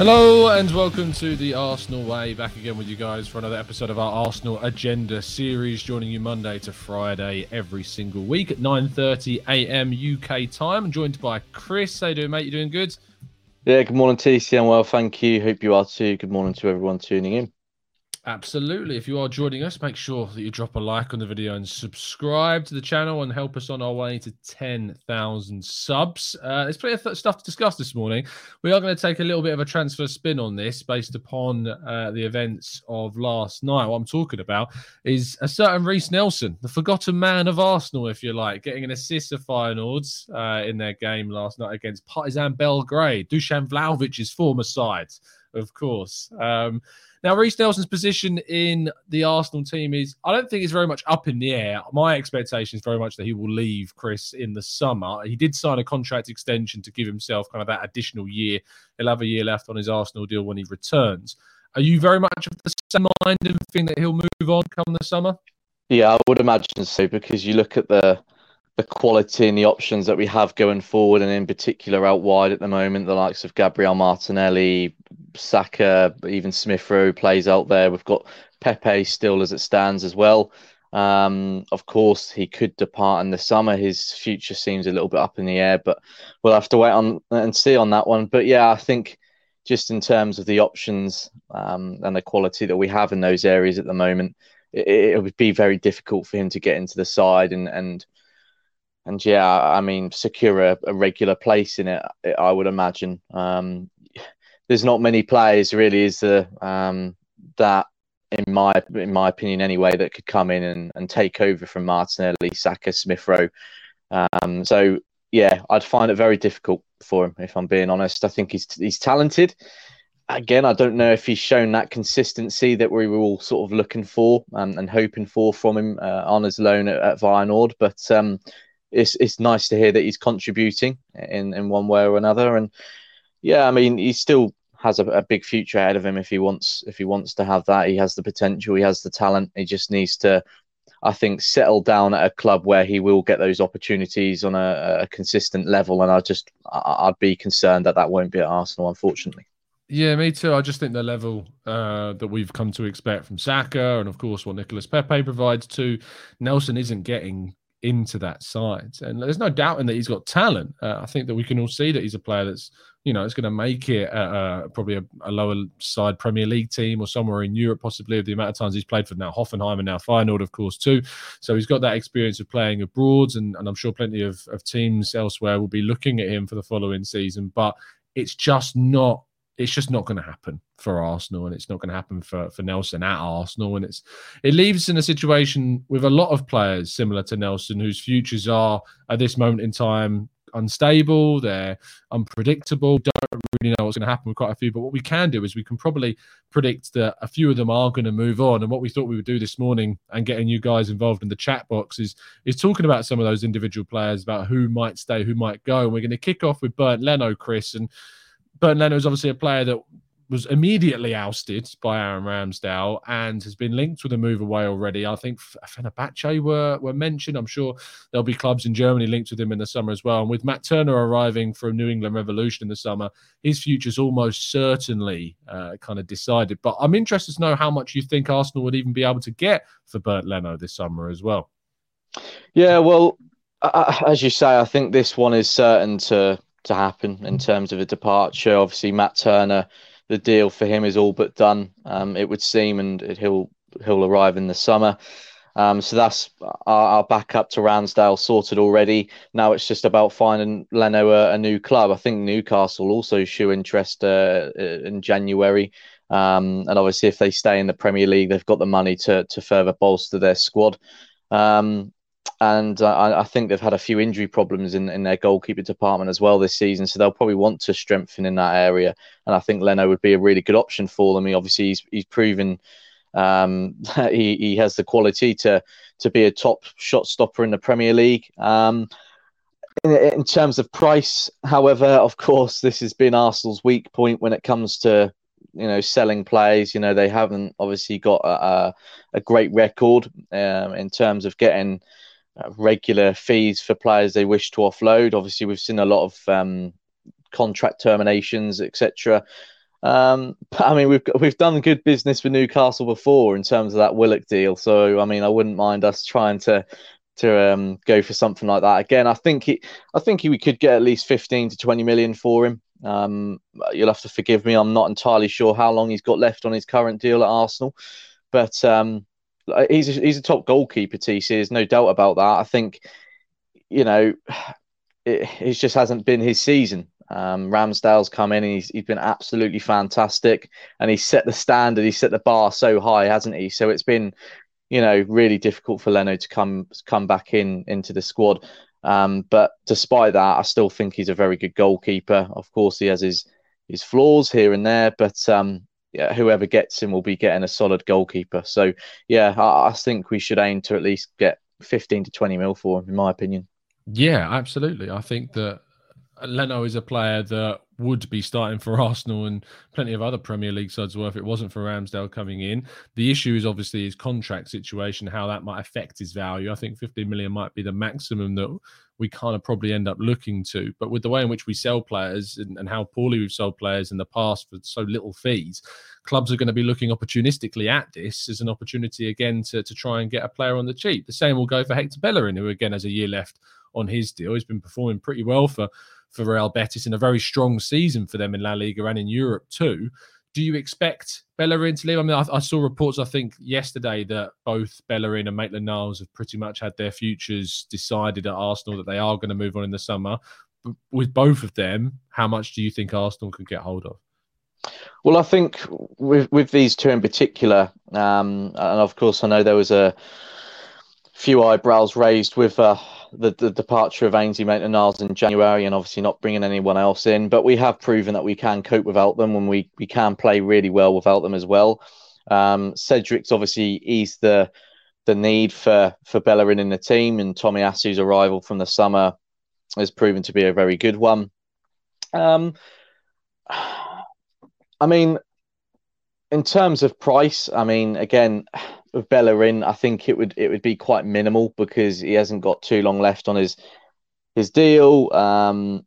Hello and welcome to the Arsenal Way. Back again with you guys for another episode of our Arsenal Agenda series, joining you Monday to Friday every single week at 9:30 a.m. UK time. I'm joined by Chris. How you doing, mate? You doing good? Yeah, good morning, TC. I'm well, thank you. Hope you are too. Good morning to everyone tuning in. Absolutely. If you are joining us, make sure that you drop a like on the video and subscribe to the channel and help us on our way to 10,000 subs. Uh, there's plenty of th- stuff to discuss this morning. We are going to take a little bit of a transfer spin on this based upon uh, the events of last night. What I'm talking about is a certain Reiss Nelson, the forgotten man of Arsenal, if you like, getting an assist of Feyenoord uh, in their game last night against Partizan Belgrade, Dusan Vlahovic's former side, of course. Um, now, Reiss Nelson's position in the Arsenal team is, I don't think it's very much up in the air. My expectation is very much that he will leave Chris in the summer. He did sign a contract extension to give himself kind of that additional year. He'll have a year left on his Arsenal deal when he returns. Are you very much of the same mind and think that he'll move on come the summer? Yeah, I would imagine so because you look at the the quality and the options that we have going forward, and in particular out wide at the moment, the likes of Gabriel Martinelli, Saka, even Smith Rowe plays out there. We've got Pepe still as it stands as well. Um, of course, he could depart in the summer. His future seems a little bit up in the air, but we'll have to wait on and see on that one. But yeah, I think just in terms of the options um, and the quality that we have in those areas at the moment, it, it, would be very difficult for him to get into the side and and and yeah, I mean, secure a, a regular place in it. I would imagine. Um, there's not many players really is there um, that in my in my opinion anyway that could come in and, and take over from Martinelli, Saka, Smith Rowe. Um, so yeah, I'd find it very difficult for him if I'm being honest. I think he's he's talented. Again, I don't know if he's shown that consistency that we were all sort of looking for and, and hoping for from him uh, on his loan at, at Feyenoord. But um, it's it's nice to hear that he's contributing in, in one way or another. And yeah, I mean, he's still has a, a, big future ahead of him if he wants if he wants to have that. He has the potential, he has the talent. He just needs to, I think, settle down at a club where he will get those opportunities on a, a consistent level. And I just I'd be concerned that that won't be at Arsenal, unfortunately. Yeah, me too. I just think the level uh, that we've come to expect from Saka, and of course what Nicolas Pepe provides to Nelson, isn't getting into that side. And there's no doubt in that he's got talent. Uh, I think that we can all see that he's a player that's, you know, it's going to make it uh, probably a, a, lower side Premier League team or somewhere in Europe, possibly of the amount of times he's played for now Hoffenheim and now Feyenoord, of course, too. So he's got that experience of playing abroad, and, and I'm sure plenty of, of teams elsewhere will be looking at him for the following season. But it's just not it's just not going to happen for Arsenal, and it's not going to happen for for Nelson at Arsenal. And it's it leaves in a situation with a lot of players similar to Nelson, whose futures are at this moment in time unstable, they're unpredictable. Don't really know what's going to happen with quite a few. But what we can do is we can probably predict that a few of them are going to move on. And what we thought we would do this morning and getting you guys involved in the chat box is is talking about some of those individual players, about who might stay, who might go. And we're going to kick off with Bernd Leno, Chris, and Bernd Leno is obviously a player that was immediately ousted by Aaron Ramsdale and has been linked with a move away already. I think Fenerbahce were were mentioned. I'm sure there'll be clubs in Germany linked with him in the summer as well. And with Matt Turner arriving from New England Revolution in the summer, his future's almost certainly uh, kind of decided. But I'm interested to know how much you think Arsenal would even be able to get for Bernd Leno this summer as well. Yeah, well, uh, as you say, I think this one is certain to to happen in terms of a departure. Obviously, Matt Turner, the deal for him is all but done. Um, it would seem, and he'll he'll arrive in the summer. Um, so that's our, our backup to Ramsdale sorted already. Now it's just about finding Leno a, a new club. I think Newcastle also show interest uh, in January. Um, and obviously, if they stay in the Premier League, they've got the money to to further bolster their squad. Um, and I, I, think they've had a few injury problems in, in their goalkeeper department as well this season. So they'll probably want to strengthen in that area. And I think Leno would be a really good option for them. He obviously he's, he's proven um, that he, he has the quality to to be a top shot stopper in the Premier League. Um, in, in terms of price, however, of course, this has been Arsenal's weak point when it comes to you know selling plays. You know they haven't obviously got a, a great record um, in terms of getting uh, regular fees for players they wish to offload. Obviously, we've seen a lot of um, contract terminations, etc. Um, I mean, we've we've done good business with Newcastle before in terms of that Willock deal. So I mean, I wouldn't mind us trying to to um, go for something like that again. I think he, I think he, we could get at least fifteen to twenty million for him. Um, you'll have to forgive me. I'm not entirely sure how long he's got left on his current deal at Arsenal, but um, he's a, he's a top goalkeeper. TC, there's no doubt about that. I think you know it, it just hasn't been his season. Um, Ramsdale's come in and he's, he's been absolutely fantastic and he's set the standard, he's set the bar so high, hasn't he? So it's been, you know, really difficult for Leno to come come back in into the squad. Um, but despite that, I still think he's a very good goalkeeper. Of course, he has his his flaws here and there, but um, yeah, whoever gets him will be getting a solid goalkeeper. So yeah, I, I think we should aim to at least get 15 to 20 mil for him, in my opinion. Yeah, absolutely. I think that Leno is a player that would be starting for Arsenal and plenty of other Premier League sides were if it wasn't for Ramsdale coming in. The issue is obviously his contract situation, how that might affect his value. I think 15 million might be the maximum that we kind of probably end up looking to. But with the way in which we sell players and, and how poorly we've sold players in the past for so little fees, clubs are going to be looking opportunistically at this as an opportunity again to, to try and get a player on the cheap. The same will go for Hector Bellerin, who again has a year left on his deal. He's been performing pretty well for for Real Betis in a very strong season for them in La Liga and in Europe too. Do you expect Bellerin to leave? I mean, I, I saw reports, I think, yesterday that both Bellerin and Maitland Niles have pretty much had their futures decided at Arsenal that they are going to move on in the summer. But with both of them, how much do you think Arsenal could get hold of? Well, I think with with these two in particular, um, and of course, I know there was a few eyebrows raised with uh, the, the departure of Ainsley Maitland Niles in January and obviously not bringing anyone else in. But we have proven that we can cope without them and we, we can play really well without them as well. Um, Cedric's obviously eased the the need for for Bellerin in the team, and Tomiyasu's arrival from the summer has proven to be a very good one. Um, I mean, in terms of price, I mean, again, with Bellerin, I think it would it would be quite minimal because he hasn't got too long left on his his deal. Um,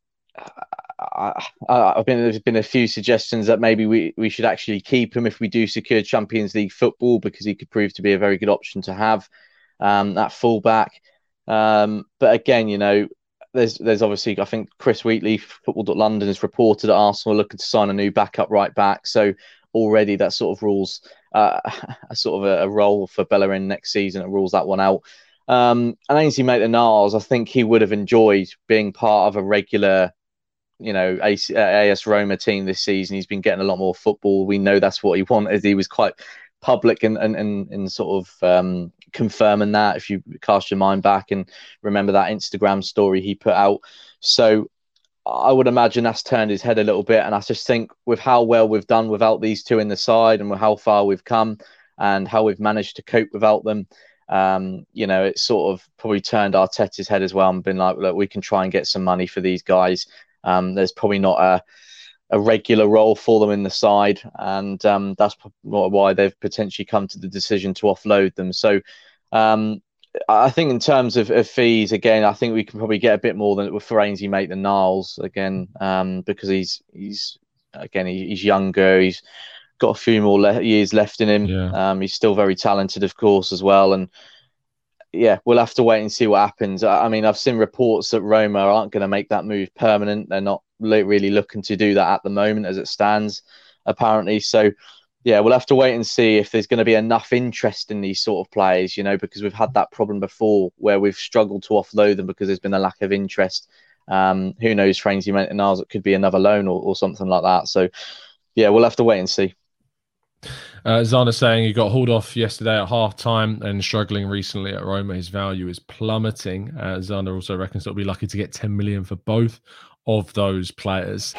I, have been there's been a few suggestions that maybe we, we should actually keep him if we do secure Champions League football because he could prove to be a very good option to have um, that fullback. Um, but again, you know, there's there's obviously I think Chris Wheatley, Football London, has reported at Arsenal are looking to sign a new backup right back. So already that sort of rules uh, a sort of a, a, role for Bellerin next season. It rules that one out. Um, and Ainsley Maitland-Niles, I think he would have enjoyed being part of a regular, you know, AS, AS Roma team this season. He's been getting a lot more football. We know that's what he wanted. He was quite public and and, and, and sort of um, confirming that if you cast your mind back and remember that Instagram story he put out. So I would imagine that's turned his head a little bit. And I just think with how well we've done without these two in the side and how far we've come and how we've managed to cope without them, um, you know, it's sort of probably turned Arteta's head as well and been like, look, we can try and get some money for these guys. Um, there's probably not a, a regular role for them in the side. And um, that's why they've potentially come to the decision to offload them. So, um, I think in terms of, of, fees, again, I think we can probably get a bit more than with Ainsley Maitland Niles again, um, because he's he's again he, he's younger, he's got a few more le- years left in him. Yeah. Um, he's still very talented, of course, as well, and yeah, we'll have to wait and see what happens. I, I mean, I've seen reports that Roma aren't going to make that move permanent. They're not really looking to do that at the moment, as it stands, apparently. So yeah, we'll have to wait and see if there's going to be enough interest in these sort of players, you know, because we've had that problem before where we've struggled to offload them because there's been a lack of interest. Um, who knows, Frankie Niles, it could be another loan or, or something like that. So, yeah, we'll have to wait and see. Uh, Zana saying he got hauled off yesterday at half time and struggling recently at Roma. His value is plummeting. Uh, Zana also reckons they'll be lucky to get 10 million for both of those players.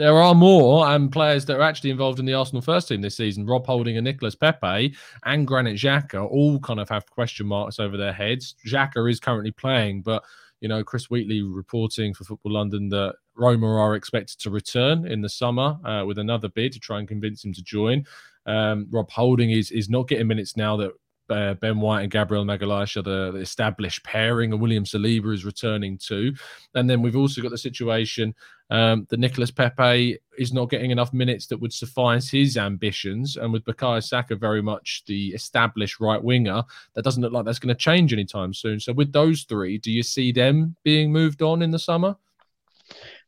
There are more um, players that are actually involved in the Arsenal first team this season. Rob Holding and Nicolas Pepe and Granit Xhaka all kind of have question marks over their heads. Xhaka is currently playing, but you know, Chris Wheatley reporting for Football London that Roma are expected to return in the summer uh, with another bid to try and convince him to join. Um, Rob Holding is is not getting minutes now that uh, Ben White and Gabriel Magalhaes are the, established pairing, and William Saliba is returning too. And then we've also got the situation um, that Nicolas Pepe is not getting enough minutes that would suffice his ambitions. And with Bukayo Saka very much the established right winger, that doesn't look like that's going to change anytime soon. So with those three, do you see them being moved on in the summer?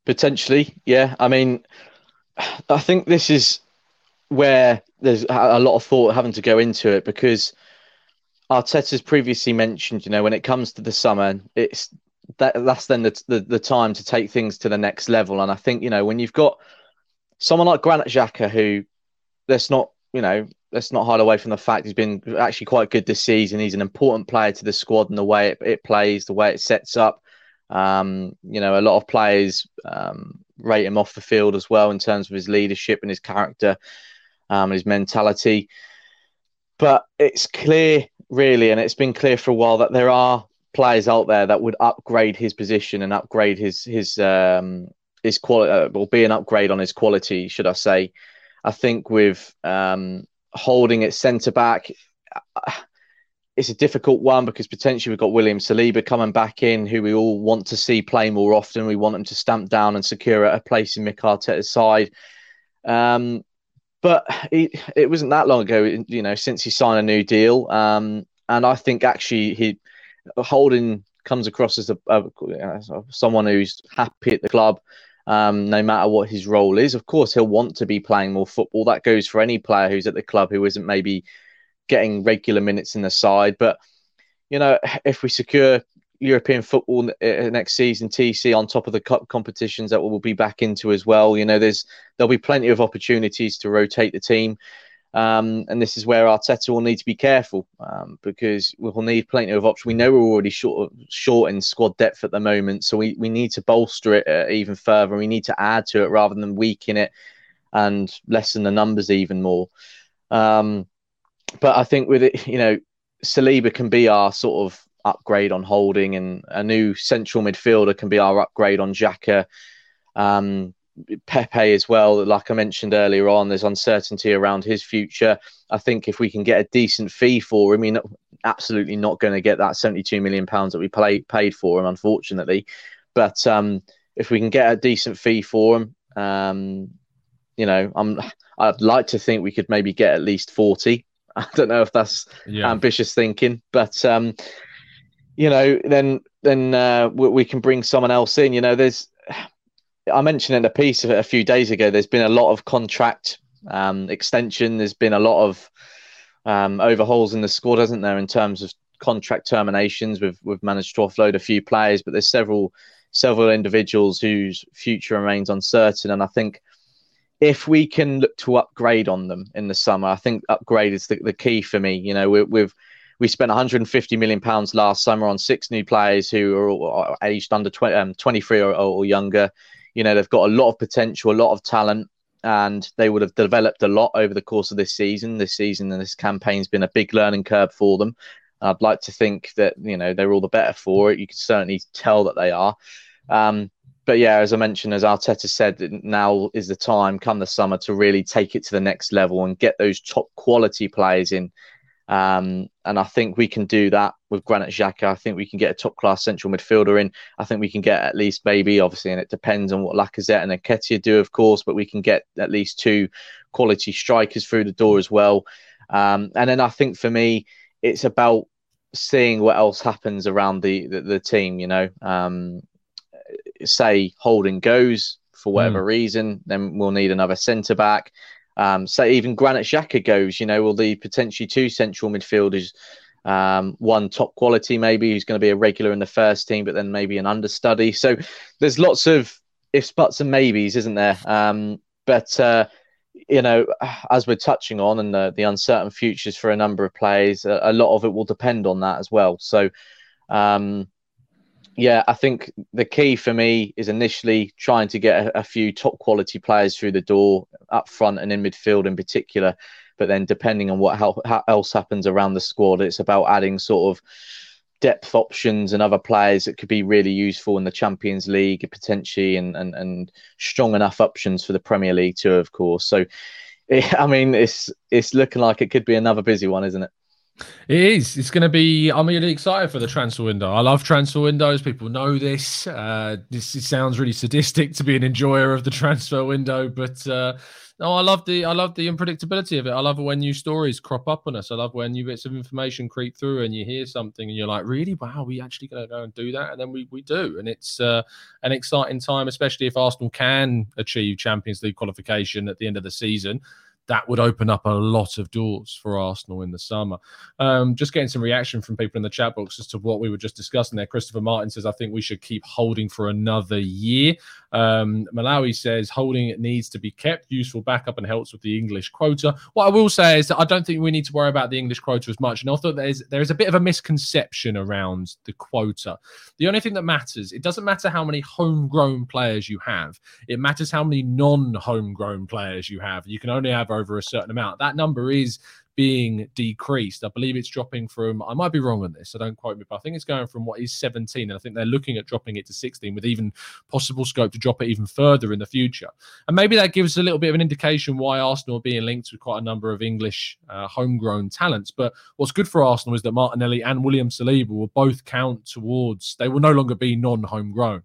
Potentially, yeah. I mean, I think this is where there's a lot of thought having to go into it because Arteta's previously mentioned, you know, when it comes to the summer, it's that that's then the, the, the time to take things to the next level. And I think you know when you've got someone like Granit Xhaka, who let's not you know let's not hide away from the fact he's been actually quite good this season. He's an important player to the squad and the way it, it plays, the way it sets up. Um, you know, a lot of players um, rate him off the field as well in terms of his leadership and his character, um, his mentality. But it's clear, really, and it's been clear for a while that there are players out there that would upgrade his position and upgrade his his um, his quality, uh, or be an upgrade on his quality, should I say? I think with um, holding at centre back, uh, it's a difficult one because potentially we've got William Saliba coming back in, who we all want to see play more often. We want him to stamp down and secure a place in Mikel Arteta's side. Um, but it, it wasn't that long ago, you know, since he signed a new deal. Um, and I think actually he Holding comes across as a, a, someone who's happy at the club, um, no matter what his role is. Of course, he'll want to be playing more football. That goes for any player who's at the club who isn't maybe getting regular minutes in the side. But you know, if we secure European football uh, next season, TC on top of the cup competitions that we'll be back into as well. You know, there's there'll be plenty of opportunities to rotate the team. Um, and this is where Arteta will need to be careful um, because we'll need plenty of options. We know we're already short short in squad depth at the moment, so we, we need to bolster it uh, even further. We need to add to it rather than weaken it and lessen the numbers even more. Um, but I think with it, you know, Saliba can be our sort of upgrade on holding, and a new central midfielder can be our upgrade on Xhaka. Um, Pepe as well. Like I mentioned earlier on, there's uncertainty around his future. I think if we can get a decent fee for him, I mean, absolutely not going to get that 72 million pounds that we play, paid for him, unfortunately. But um, if we can get a decent fee for him, um, you know, I'm I'd like to think we could maybe get at least 40. I don't know if that's yeah. ambitious thinking, but um, you know, then then uh, we, we can bring someone else in. You know, there's I mentioned in a piece of it a few days ago, there's been a lot of contract um, extension. There's been a lot of um, overhauls in the squad, hasn't there, in terms of contract terminations? We've we've managed to offload a few players, but there's several several individuals whose future remains uncertain. And I think if we can look to upgrade on them in the summer, I think upgrade is the, the key for me. You know, we, we've we spent 150 million pounds last summer on six new players who are aged under 20, um, 23 or, or younger. You know, they've got a lot of potential, a lot of talent, and they would have developed a lot over the course of this season. This season and this campaign's been a big learning curve for them. I'd like to think that you know they're all the better for it. You can certainly tell that they are. Um, but yeah, as I mentioned, as Arteta said, now is the time, come the summer, to really take it to the next level and get those top quality players in um, and I think we can do that with Granit Xhaka. I think we can get a top class central midfielder in. I think we can get at least maybe, obviously, and it depends on what Lacazette and Nketiah do, of course, but we can get at least two quality strikers through the door as well. Um, and then I think for me, it's about seeing what else happens around the the, the team. You know, um, say Holding goes for whatever mm. reason, then we'll need another centre back. Um, so even Granit Xhaka goes, you know, will the potentially two central midfielders, um, one top quality maybe who's going to be a regular in the first team, but then maybe an understudy. So there's lots of ifs, buts, and maybes, isn't there? Um, but uh, you know, as we're touching on, and the, the uncertain futures for a number of players, a, a, lot of it will depend on that as well. So. Um, yeah, I think the key for me is initially trying to get a, a, few top quality players through the door up front and in midfield in particular. But then, depending on what how, how else happens around the squad, it's about adding sort of depth options and other players that could be really useful in the Champions League potentially, and and, and strong enough options for the Premier League too, of course. So, I mean, it's it's looking like it could be another busy one, isn't it? It is. It's going to be. I'm really excited for the transfer window. I love transfer windows. People know this. Uh, this it sounds really sadistic to be an enjoyer of the transfer window, but uh, no, I love the I love the unpredictability of it. I love when new stories crop up on us. I love when new bits of information creep through and you hear something and you're like, really? Wow, we actually going to go and do that? And then we we do, and it's uh, an exciting time, especially if Arsenal can achieve Champions League qualification at the end of the season that would open up a lot of doors for Arsenal in the summer. Um, just getting some reaction from people in the chat box as to what we were just discussing there. Christopher Martin says, I think we should keep holding for another year. Um, Malawi says, holding it needs to be kept, useful backup and helps with the English quota. What I will say is that I don't think we need to worry about the English quota as much. And I thought there's, there is a bit of a misconception around the quota. The only thing that matters, it doesn't matter how many homegrown players you have, it matters how many non homegrown players you have. You can only have over a certain amount. That number is being decreased. I believe it's dropping from, I might be wrong on this, so don't quote me, but I think it's going from what is 17. And I think they're looking at dropping it to 16 with even possible scope to drop it even further in the future. And maybe that gives a little bit of an indication why Arsenal are being linked with quite a number of English uh, homegrown talents. But what's good for Arsenal is that Martinelli and William Saliba will both count towards, they will no longer be non homegrown.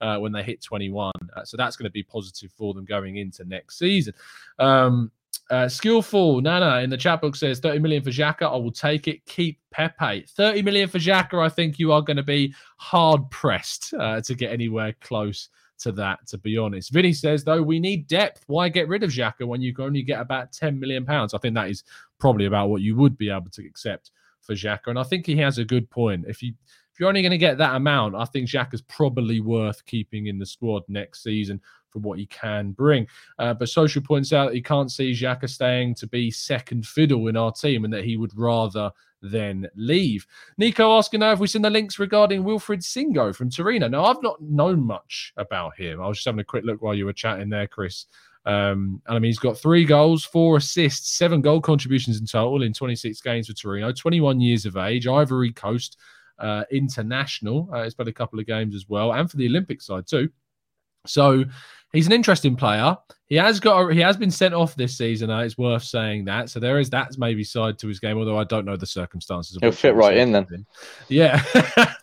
Uh, when they hit 21. Uh, so that's going to be positive for them going into next season. Um, uh, skillful Nana in the chat book says 30 million for Xhaka. I will take it. Keep Pepe. 30 million for Xhaka. I think you are going to be hard pressed uh, to get anywhere close to that, to be honest. Vinny says, though, we need depth. Why get rid of Xhaka when you can only get about 10 million pounds? I think that is probably about what you would be able to accept for Xhaka. And I think he has a good point. If you if you're only going to get that amount, I think Xhaka's probably worth keeping in the squad next season for what he can bring. Uh, but Social points out that he can't see Xhaka staying to be second fiddle in our team and that he would rather then leave. Nico asking now if we've seen the links regarding Wilfried Singo from Torino. Now, I've not known much about him. I was just having a quick look while you were chatting there, Chris. Um, and I mean, he's got three goals, four assists, seven goal contributions in total in 26 games for Torino, 21 years of age, Ivory Coast uh, international. Uh, he's played a couple of games as well, and for the Olympic side too. So he's an interesting player. He has got he has been sent off this season. Uh, it's worth saying that. So there is that maybe side to his game, although I don't know the circumstances. He'll fit right in then. In. Yeah,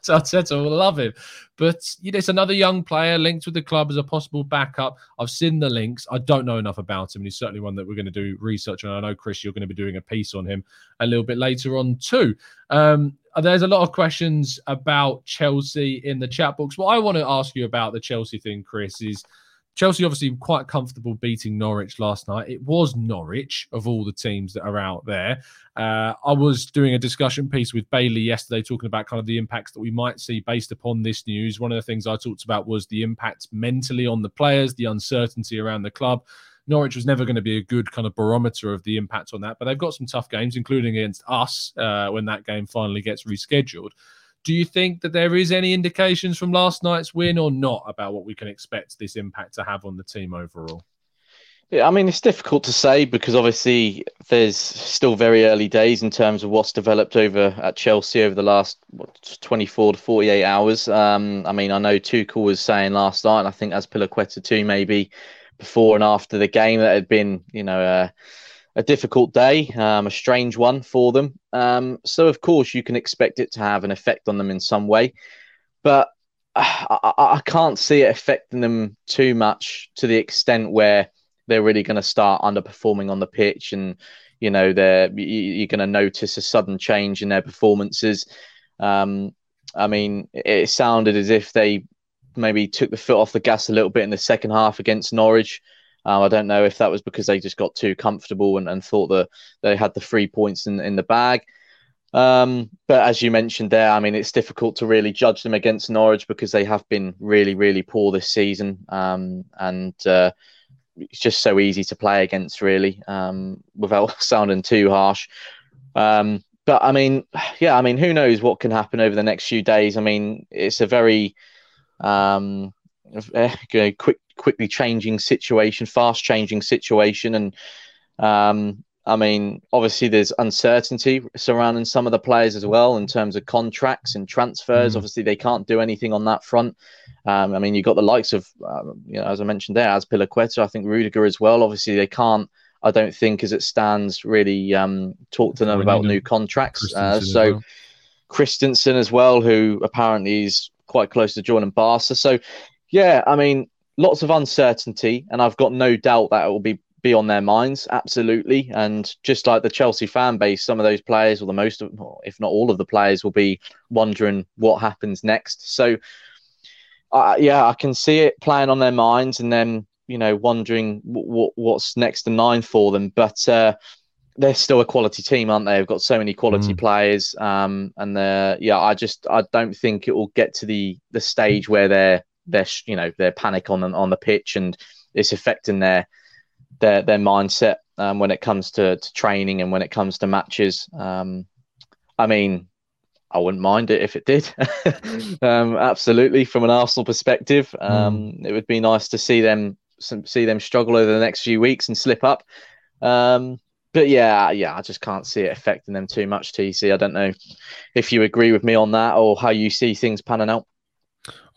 Arteta will love him. But you know, it's another young player linked with the club as a possible backup. I've seen the links. I don't know enough about him. and He's certainly one that we're going to do research on. I know Chris, you're going to be doing a piece on him a little bit later on too. Um, there's a lot of questions about Chelsea in the chat box. What I want to ask you about the Chelsea thing, Chris, is Chelsea obviously quite comfortable beating Norwich last night. It was Norwich of all the teams that are out there. Uh, I was doing a discussion piece with Bailey yesterday talking about kind of the impacts that we might see based upon this news. One of the things I talked about was the impact mentally on the players, the uncertainty around the club. Norwich was never going to be a good kind of barometer of the impact on that, but they've got some tough games, including against us uh, when that game finally gets rescheduled. Do you think that there is any indications from last night's win or not about what we can expect this impact to have on the team overall? Yeah, I mean, it's difficult to say because obviously there's still very early days in terms of what's developed over at Chelsea over the last what, 24 to 48 hours. Um, I mean, I know Tuchel was saying last night, and I think Azpilicueta too, maybe before and after the game, that had been, you know, uh, a difficult day, um, a strange one for them. Um, so, of course, you can expect it to have an effect on them in some way. But I, I, I can't see it affecting them too much to the extent where they're really going to start underperforming on the pitch and, you know, they're, you're going to notice a sudden change in their performances. Um, I mean, it sounded as if they maybe took the foot off the gas a little bit in the second half against Norwich. Um, I don't know if that was because they just got too comfortable and, and thought that they had the three points in, in the bag. Um, but as you mentioned there, I mean, it's difficult to really judge them against Norwich because they have been really, really poor this season. Um, and uh, it's just so easy to play against, really, um, without sounding too harsh. Um, but I mean, yeah, I mean, who knows what can happen over the next few days? I mean, it's a very um, quick quickly changing situation, fast changing situation, and um, I mean, obviously, there's uncertainty surrounding some of the players as well in terms of contracts and transfers. Mm. Obviously, they can't do anything on that front. Um, I mean, you've got the likes of, uh, you know, as I mentioned there, Azpilicueta, I think Rudiger as well. Obviously, they can't I don't think, as it stands, really um, talked to them about new contracts. Uh, so well. Christensen as well, who apparently is quite close to joining Barca. So yeah, I mean, lots of uncertainty, and I've got no doubt that it will be be on their minds, absolutely. And just like the Chelsea fan base, some of those players, or the most of, if not all of the players, will be wondering what happens next. So, uh, yeah, I can see it playing on their minds, and then you know wondering what what's next in line for them. But uh, they're still a quality team, aren't they? They've got so many quality mm. players, um, and yeah. I just I don't think it will get to the the stage where they're they're you know they're panic on on the pitch and it's affecting their their their mindset um, when it comes to, to training and when it comes to matches. Um, I mean, I wouldn't mind it if it did. um, absolutely, from an Arsenal perspective, um, mm. it would be nice to see them see them struggle over the next few weeks and slip up. Um, but yeah, yeah, I just can't see it affecting them too much. TC, I don't know if you agree with me on that or how you see things panning out.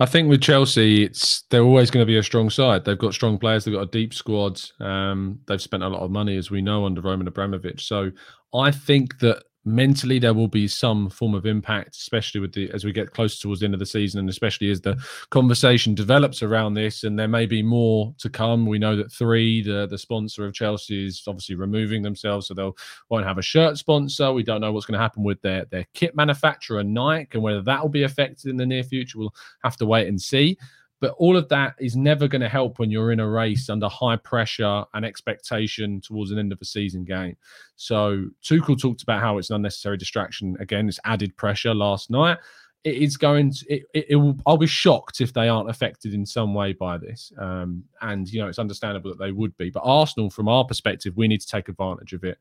I think with Chelsea, it's they're always going to be a strong side. They've got strong players. They've got a deep squad. Um, they've spent a lot of money, as we know, under Roman Abramovich. So I think that mentally there will be some form of impact especially with the as we get closer towards the end of the season and especially as the conversation develops around this and there may be more to come. We know that three the the sponsor of chelsea is obviously removing themselves so they'll won't have a shirt sponsor. We don't know what's going to happen with their their kit manufacturer nike and whether that will be affected in the near future. We'll have to wait and see but all of that is never going to help when you're in a race under high pressure and expectation towards an end of a season game. So Tuchel talked about how it's an unnecessary distraction. Again, it's added pressure last night. It is going to. It, it, it will. I'll be shocked if they aren't affected in some way by this. Um, and you know, it's understandable that they would be. But Arsenal, from our perspective, we need to take advantage of it.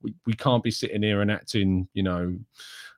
We, we can't be sitting here and acting, you know,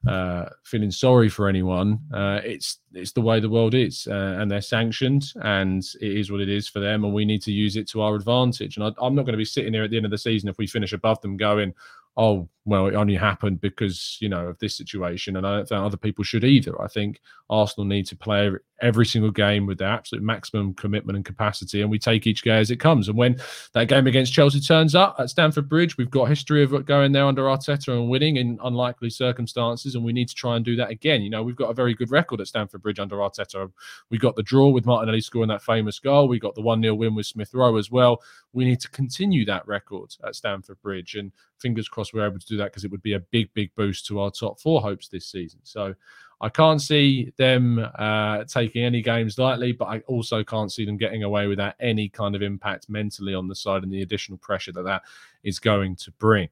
uh, feeling sorry for anyone. Uh, it's it's the way the world is, uh, and they're sanctioned, and it is what it is for them, and we need to use it to our advantage. And I, am not going to be sitting here at the end of the season if we finish above them, going, "Oh, well, it only happened because you know of this situation." And I don't think other people should either. I think Arsenal need to play every, single game with their absolute maximum commitment and capacity, and we take each game as it comes. And when that game against Chelsea turns up at Stamford Bridge, we've got history of going there under Arteta and winning in unlikely circumstances, and we need to try and do that again. You know, we've got a very good record at Stamford Bridge under Arteta. We got the draw with Martinelli scoring that famous goal. We got the 1 0 win with Smith Rowe as well. We need to continue that record at Stamford Bridge. And fingers crossed we're able to do that because it would be a big, big boost to our top four hopes this season. So I can't see them uh, taking any games lightly, but I also can't see them getting away without any kind of impact mentally on the side and the additional pressure that that is going to bring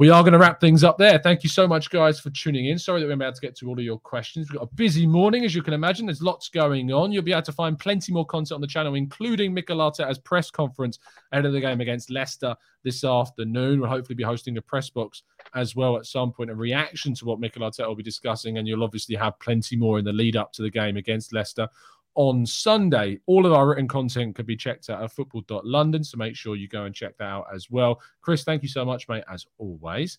we are going to wrap things up there. Thank you so much, guys, for tuning in. Sorry that we are able to get to all of your questions. We've got a busy morning, as you can imagine. There's lots going on. You'll be able to find plenty more content on the channel, including Mikel Arteta's press conference ahead of the game against Leicester this afternoon. We'll hopefully be hosting a press box as well at some point, a reaction to what Mikel Arteta will be discussing. And you'll obviously have plenty more in the lead up to the game against Leicester on Sunday. All of our written content can be checked out at football.london. So make sure you go and check that out as well. Chris, thank you so much, mate, as always.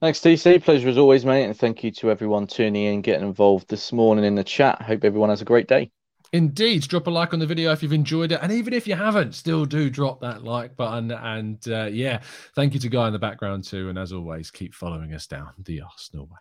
Thanks, TC. Pleasure as always, mate. And thank you to everyone tuning in, getting involved this morning in the chat. Hope everyone has a great day. Indeed, drop a like on the video if you've enjoyed it, and even if you haven't, still do drop that like button. And uh, yeah, thank you to Guy in the background too. And as always, keep following us down the Arsenal way.